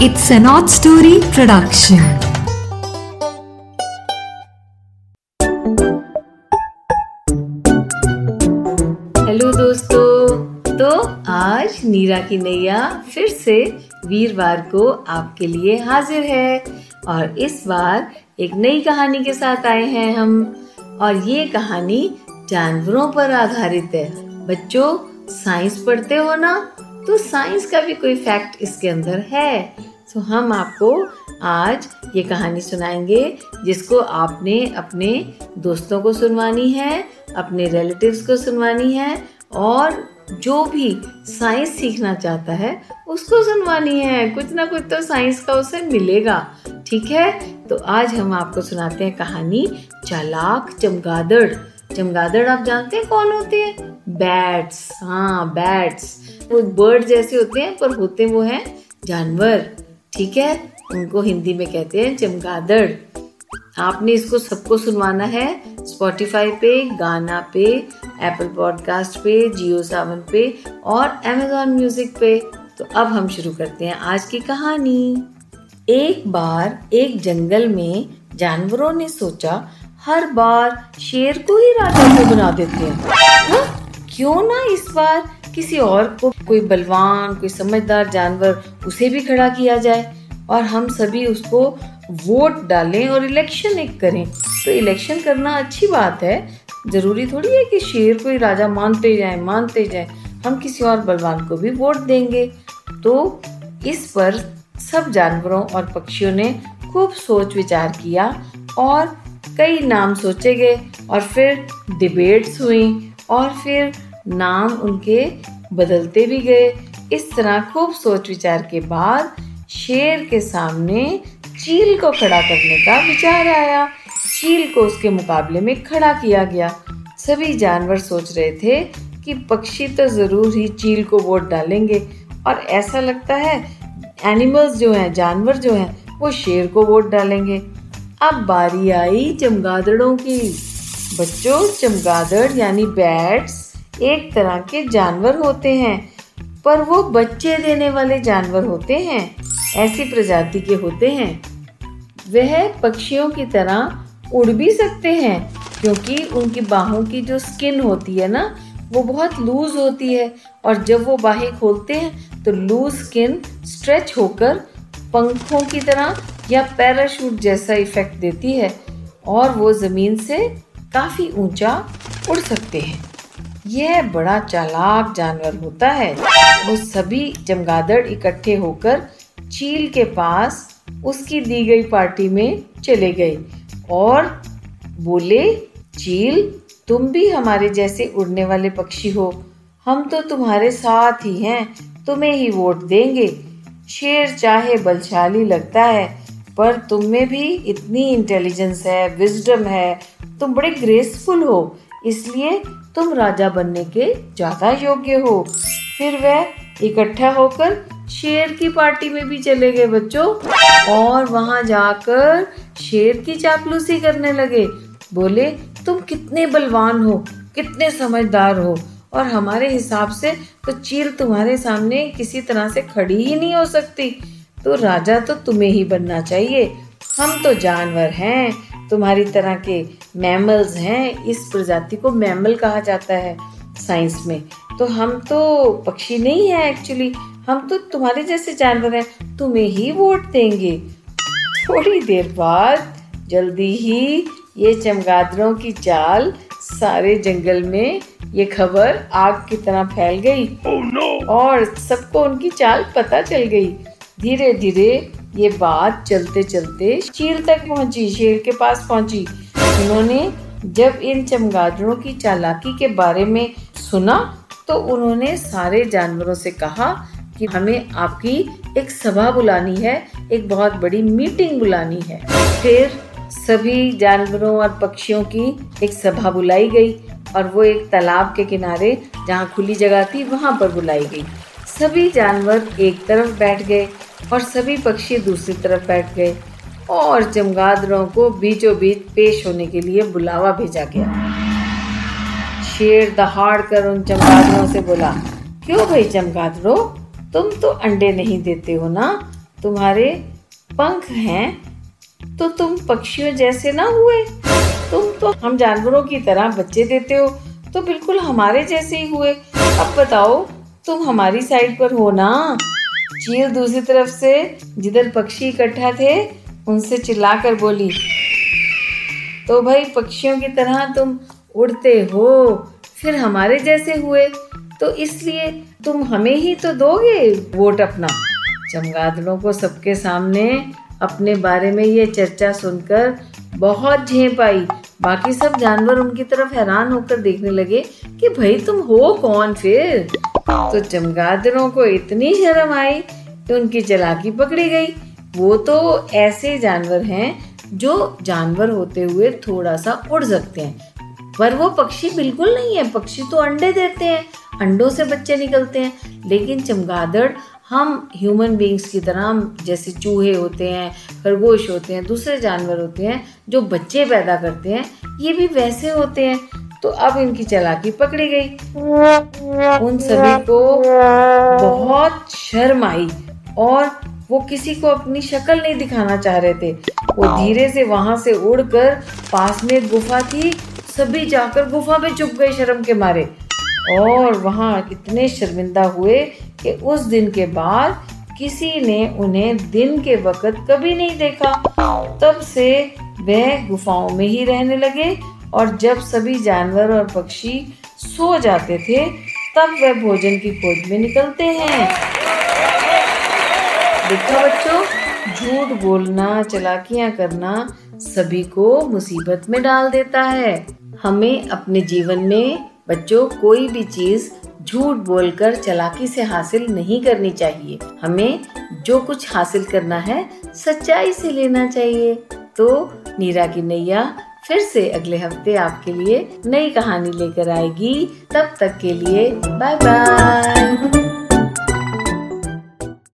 It's an odd story production. Hello दोस्तों। तो आज नीरा की नैया फिर से वीरवार को आपके लिए हाजिर है और इस बार एक नई कहानी के साथ आए हैं हम। और ये कहानी जानवरों पर आधारित है। बच्चों, साइंस पढ़ते हो ना? तो साइंस का भी कोई फैक्ट इसके अंदर है। तो हम आपको आज ये कहानी सुनाएँगे, जिसको आपने अपने दोस्तों को सुनवानी है, अपने रिलेटिव्स को सुनवानी है, और जो भी साइंस सीखना चाहता है, उसको सुनवानी है। कुछ ना कुछ तो साइंस का उसे मिलेगा, ठीक है? तो आज हम आपको सुनाते हैं कहानी चालाक चमगादड़। चमगादड़ आप जानते हैं कौन होते हैं? बैट्स हाँ बैट्स वो बर्ड जैसे होते हैं, पर होते वो हैं जानवर। ठीक है? उनको हिंदी में कहते हैं चमगादड़। आपने इसको सबको सुनवाना है स्पॉटिफाई पे, गाना पे एप्पल पॉडकास्ट पे जियो सावन पे और अमेजोन म्यूज़िक पे। तो अब हम शुरू करते हैं आज की कहानी। एक बार एक जंगल में जानवरों ने सोचा, हर बार शेर को ही राजा को बना देते हैं? क्यों ना इस बार किसी और को कोई बलवान, कोई समझदार जानवर, उसे भी खड़ा किया जाए और हम सभी उसको वोट डालें और इलेक्शन एक करें। तो इलेक्शन करना अच्छी बात है। ज़रूरी थोड़ी है कि शेर को ही राजा मानते जाए मानते जाए। हम किसी और बलवान को भी वोट देंगे। तो इस पर सब जानवरों और पक्षियों ने खूब सोच विचार किया और कई नाम सोचे गए और फिर डिबेट्स हुई और फिर नाम उनके बदलते भी गए। इस तरह खूब सोच विचार के बाद शेर के सामने चील को खड़ा करने का विचार आया। चील को उसके मुकाबले में खड़ा किया गया। सभी जानवर सोच रहे थे कि पक्षी तो ज़रूर ही चील को वोट डालेंगे और ऐसा लगता है एनिमल्स जो हैं, जानवर जो हैं, वो शेर को वोट डालेंगे। अब बारी आई चमगादड़ों की। बच्चों, चमगादड़ यानी बैट्स एक तरह के जानवर होते हैं, पर वो बच्चे देने वाले जानवर होते हैं। ऐसी प्रजाति के होते हैं। वह पक्षियों की तरह उड़ भी सकते हैं, क्योंकि उनकी बाहों की जो स्किन होती है ना, वो बहुत लूज होती है, और जब वो बाहें खोलते हैं तो लूज स्किन स्ट्रेच होकर पंखों की तरह या पैराशूट जैसा इफ़ेक्ट देती है, और वो ज़मीन से काफ़ी ऊँचा उड़ सकते हैं। यह बड़ा चालाक जानवर होता है। वो सभी चमगादड़ इकट्ठे होकर चील के पास उसकी दी गई पार्टी में चले गए और बोले, चील, तुम भी हमारे जैसे उड़ने वाले पक्षी हो। हम तो तुम्हारे साथ ही हैं, तुम्हें ही वोट देंगे। शेर चाहे बलशाली लगता है, पर तुम में भी इतनी इंटेलिजेंस है विजडम है। तुम बड़े ग्रेसफुल हो। इसलिए तुम राजा बनने के ज़्यादा योग्य हो। फिर वह इकट्ठा होकर शेर की पार्टी में भी चले गए बच्चों। और वहाँ जाकर शेर की चापलूसी करने लगे। बोले, तुम कितने बलवान हो, कितने समझदार हो, और हमारे हिसाब से तो चील तुम्हारे सामने किसी तरह से खड़ी ही नहीं हो सकती। तो राजा तो तुम्हें ही बनना चाहिए। हम तो जानवर हैं तुम्हारी तरह के मैमल्स हैं इस प्रजाति को मैमल कहा जाता है साइंस में। तो हम तो पक्षी नहीं है एक्चुअली हम तो तुम्हारे जैसे जानवर हैं तुम्हें ही वोट देंगे। थोड़ी देर बाद जल्दी ही ये चमगादड़ों की चाल सारे जंगल में ये खबर आग की तरह फैल गई। Oh, no! और सबको उनकी चाल पता चल गई। धीरे धीरे ये बात चलते चलते चील तक पहुँची, शेर के पास पहुँची। उन्होंने जब इन चमगादड़ों की चालाकी के बारे में सुना तो उन्होंने सारे जानवरों से कहा कि हमें आपकी एक सभा बुलानी है, एक बहुत बड़ी मीटिंग बुलानी है। फिर सभी जानवरों और पक्षियों की एक सभा बुलाई गई और वो एक तालाब के किनारे, जहाँ खुली जगह थी, वहाँ पर बुलाई गई। सभी जानवर एक तरफ़ बैठ गए। और सभी पक्षी दूसरी तरफ़ बैठ गए और चमगादड़ों को बीचों बीच पेश होने के लिए बुलावा भेजा गया। शेर दहाड़ कर उन चमगादड़ों से बोला, क्यों भाई चमगादड़ो तुम तो अंडे नहीं देते हो ना? तुम्हारे पंख हैं तो तुम पक्षियों जैसे ना हुए। तुम तो हम जानवरों की तरह बच्चे देते हो तो बिल्कुल हमारे जैसे ही हुए। अब बताओ, तुम हमारी साइड पर हो ना? चील दूसरी तरफ़ से जिधर पक्षी इकट्ठा थे, उनसे चिल्लाकर बोली तो भाई पक्षियों की तरह तुम उड़ते हो, फिर हमारे जैसे हुए तो इसलिए तुम हमें ही तो दोगे, वोट अपना। चमगादड़ों को सबके सामने अपने बारे में ये चर्चा सुनकर बहुत झेप आई। बाकी सब जानवर उनकी तरफ़ हैरान होकर देखने लगे कि, भाई तुम हो कौन फिर? तो चमगादड़ों को इतनी शर्म आई कि उनकी चलाकी पकड़ी गई। वो तो ऐसे जानवर हैं जो जानवर होते हुए थोड़ा सा उड़ सकते हैं। पर वो पक्षी बिल्कुल नहीं है। पक्षी तो अंडे देते हैं, अंडों से बच्चे निकलते हैं। लेकिन चमगादड़ हम ह्यूमन बींग्स की तरह जैसे चूहे होते हैं, खरगोश होते हैं, दूसरे जानवर होते हैं जो बच्चे पैदा करते हैं, ये भी वैसे होते हैं। तो अब इनकी चलाकी पकड़ी गई। उन सभी को बहुत शर्म आई और वो किसी को अपनी शक्ल नहीं दिखाना चाह रहे थे। वो धीरे से वहाँ से उड़कर पास में एक गुफा थी। सभी जाकर गुफा में चुप गए शर्म के मारे और वहाँ इतने शर्मिंदा हुए कि उस दिन के बाद किसी ने उन्हें दिन के वक्त कभी नहीं देखा। तब से वह गुफाओं में ही रहने लगे और जब सभी जानवर और पक्षी सो जाते थे, तब वह भोजन की खोज में निकलते हैं। देखा बच्चों, झूठ बोलना, चलाकियाँ करना सभी को मुसीबत में डाल देता है। हमें अपने जीवन में बच्चों कोई भी चीज़ झूठ बोलकर चलाकी से हासिल नहीं करनी चाहिए। हमें जो कुछ हासिल करना है, सच्चाई से लेना चाहिए। तो नीरा की नैया फिर से अगले हफ़्ते आपके लिए नई कहानी लेकर आएगी। तब तक के लिए बाय बाय